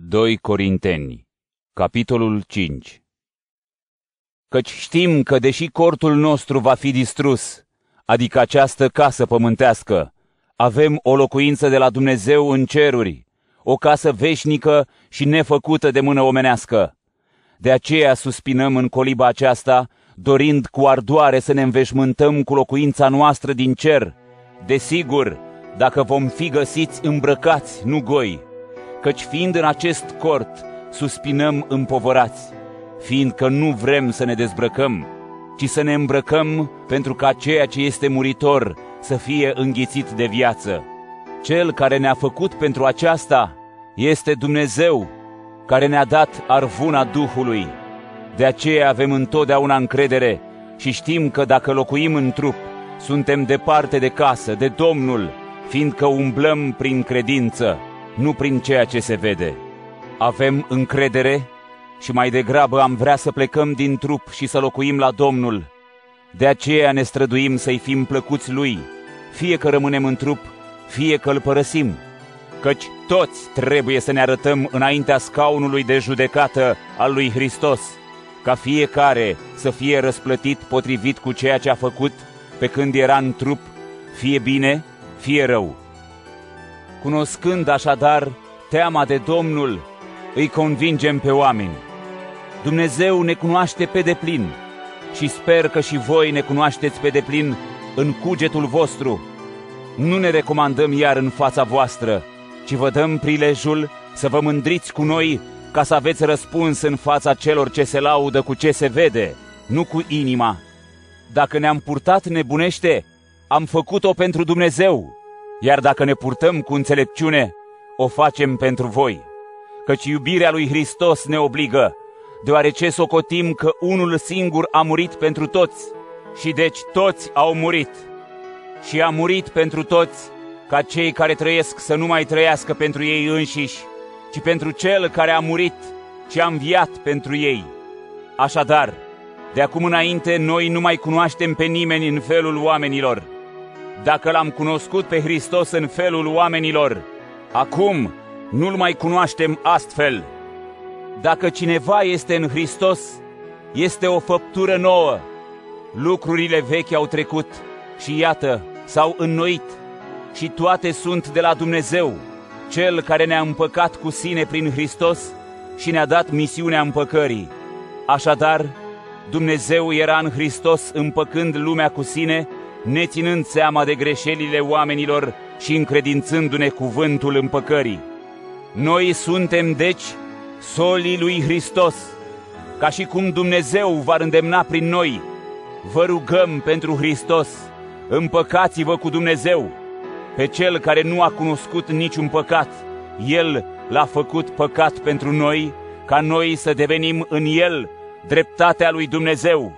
2 Corinteni, capitolul 5 Căci știm că deși cortul nostru va fi distrus, adică această casă pământească, avem o locuință de la Dumnezeu în ceruri, o casă veșnică și nefăcută de mână omenească. De aceea suspinăm în coliba aceasta, dorind cu ardoare să ne înveșmântăm cu locuința noastră din cer, desigur, dacă vom fi găsiți îmbrăcați, nu goi, căci fiind în acest cort, suspinăm împovărați, fiindcă nu vrem să ne dezbrăcăm, ci să ne îmbrăcăm pentru ca ceea ce este muritor să fie înghițit de viață. Cel care ne-a făcut pentru aceasta este Dumnezeu, care ne-a dat arvuna Duhului. De aceea avem întotdeauna încredere și știm că dacă locuim în trup, suntem departe de casă, de Domnul, fiindcă umblăm prin credință nu prin ceea ce se vede. Avem încredere și mai degrabă am vrea să plecăm din trup și să locuim la Domnul. De aceea ne străduim să-i fim plăcuți Lui, fie că rămânem în trup, fie că îl părăsim. Căci toți trebuie să ne arătăm înaintea scaunului de judecată al lui Hristos, ca fiecare să fie răsplătit potrivit cu ceea ce a făcut pe când era în trup, fie bine, fie rău. Cunoscând așadar teama de Domnul, îi convingem pe oameni. Dumnezeu ne cunoaște pe deplin și sper că și voi ne cunoașteți pe deplin în cugetul vostru. Nu ne recomandăm iar în fața voastră, ci vă dăm prilejul să vă mândriți cu noi ca să aveți răspuns în fața celor ce se laudă cu ce se vede, nu cu inima. Dacă ne-am purtat nebunește, am făcut-o pentru Dumnezeu iar dacă ne purtăm cu înțelepciune, o facem pentru voi. Căci iubirea lui Hristos ne obligă, deoarece socotim că unul singur a murit pentru toți și deci toți au murit. Și a murit pentru toți ca cei care trăiesc să nu mai trăiască pentru ei înșiși, ci pentru cel care a murit și a înviat pentru ei. Așadar, de acum înainte noi nu mai cunoaștem pe nimeni în felul oamenilor, dacă l-am cunoscut pe Hristos în felul oamenilor, acum nu-l mai cunoaștem astfel. Dacă cineva este în Hristos, este o făptură nouă. Lucrurile vechi au trecut și iată, s-au înnoit și toate sunt de la Dumnezeu, Cel care ne-a împăcat cu sine prin Hristos și ne-a dat misiunea împăcării. Așadar, Dumnezeu era în Hristos împăcând lumea cu sine, neținând seama de greșelile oamenilor și încredințându-ne cuvântul împăcării. Noi suntem, deci, solii lui Hristos, ca și cum Dumnezeu va îndemna prin noi. Vă rugăm pentru Hristos, împăcați-vă cu Dumnezeu. Pe Cel care nu a cunoscut niciun păcat, El l-a făcut păcat pentru noi, ca noi să devenim în El dreptatea lui Dumnezeu.